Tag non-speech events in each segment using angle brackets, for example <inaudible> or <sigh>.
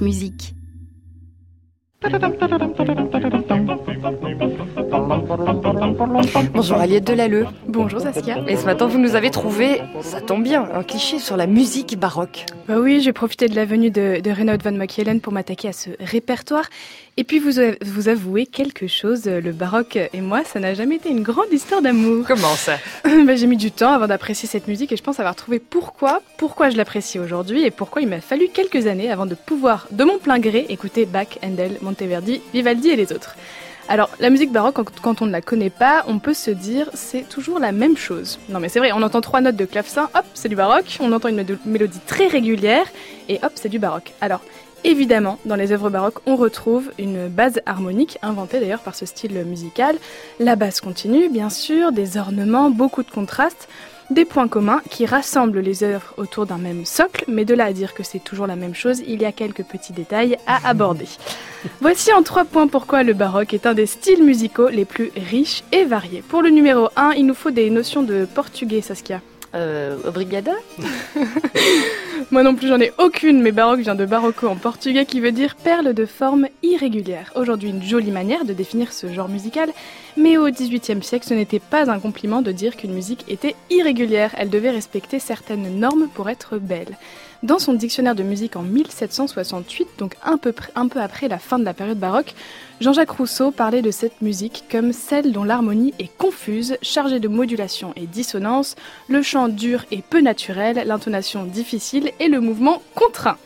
Musique. Bonjour Aliette Delalleux. Bonjour Saskia. Et ce matin, vous nous avez trouvé, ça tombe bien, un cliché sur la musique baroque. Bah oui, j'ai profité de la venue de, de Renaud Van Machielen pour m'attaquer à ce répertoire. Et puis vous, vous avouez quelque chose, le baroque et moi, ça n'a jamais été une grande histoire d'amour. Comment ça <laughs> bah, J'ai mis du temps avant d'apprécier cette musique et je pense avoir trouvé pourquoi, pourquoi je l'apprécie aujourd'hui et pourquoi il m'a fallu quelques années avant de pouvoir, de mon plein gré, écouter Bach, Handel, Monteverdi, Vivaldi et les autres. Alors, la musique baroque, quand on ne la connaît pas, on peut se dire c'est toujours la même chose. Non mais c'est vrai, on entend trois notes de clavecin, hop, c'est du baroque, on entend une mélodie très régulière, et hop, c'est du baroque. Alors, évidemment, dans les œuvres baroques, on retrouve une base harmonique, inventée d'ailleurs par ce style musical, la basse continue, bien sûr, des ornements, beaucoup de contrastes, des points communs qui rassemblent les œuvres autour d'un même socle, mais de là à dire que c'est toujours la même chose, il y a quelques petits détails à aborder. Voici en trois points pourquoi le baroque est un des styles musicaux les plus riches et variés. Pour le numéro 1, il nous faut des notions de portugais, Saskia. Euh, obrigada <laughs> Moi non plus, j'en ai aucune, mais baroque vient de barocco en portugais qui veut dire perle de forme irrégulière. Aujourd'hui, une jolie manière de définir ce genre musical, mais au XVIIIe siècle, ce n'était pas un compliment de dire qu'une musique était irrégulière. Elle devait respecter certaines normes pour être belle. Dans son dictionnaire de musique en 1768, donc un peu, après la fin de la période baroque, Jean-Jacques Rousseau parlait de cette musique comme celle dont l'harmonie est confuse, chargée de modulation et dissonance, le chant dur et peu naturel, l'intonation difficile et le mouvement contraint.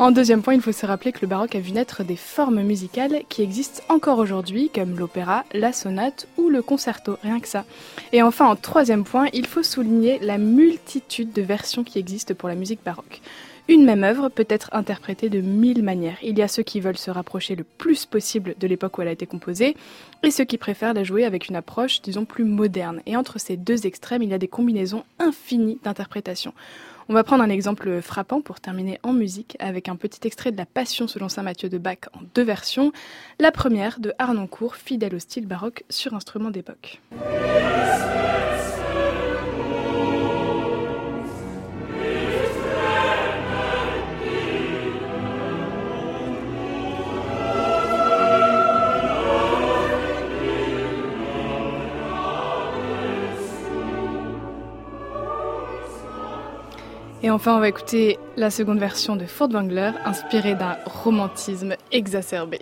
En deuxième point, il faut se rappeler que le baroque a vu naître des formes musicales qui existent encore aujourd'hui, comme l'opéra, la sonate ou le concerto, rien que ça. Et enfin, en troisième point, il faut souligner la multitude de versions qui existent pour la musique baroque. Une même œuvre peut être interprétée de mille manières. Il y a ceux qui veulent se rapprocher le plus possible de l'époque où elle a été composée, et ceux qui préfèrent la jouer avec une approche, disons, plus moderne. Et entre ces deux extrêmes, il y a des combinaisons infinies d'interprétations. On va prendre un exemple frappant pour terminer en musique avec un petit extrait de La Passion selon saint Matthieu de Bach en deux versions. La première de Arnoncourt, fidèle au style baroque sur instrument d'époque. Et enfin, on va écouter la seconde version de Furtwängler, inspirée d'un romantisme exacerbé.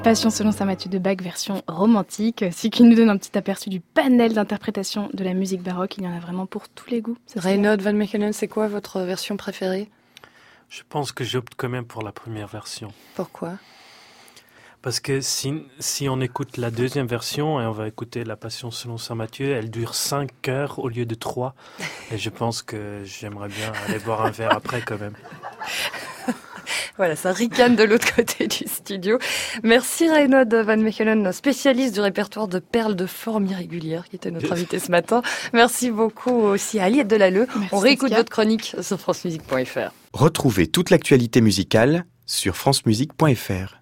Passion selon Saint Matthieu de Bach, version romantique, ce qui nous donne un petit aperçu du panel d'interprétation de la musique baroque. Il y en a vraiment pour tous les goûts. Reynaud Van Mechelen, c'est quoi votre version préférée? Je pense que j'opte quand même pour la première version. Pourquoi? Parce que si, si on écoute la deuxième version et on va écouter la Passion selon Saint Matthieu, elle dure 5 heures au lieu de 3. Et je pense que j'aimerais bien aller boire un verre après quand même. <laughs> Voilà, ça ricane de l'autre <laughs> côté du studio. Merci Reynaud Van Mechelen, spécialiste du répertoire de perles de forme irrégulière, qui était notre invité ce matin. Merci beaucoup aussi à Aliette Delalleux. On réécoute votre chronique sur francemusique.fr. Retrouvez toute l'actualité musicale sur francemusique.fr.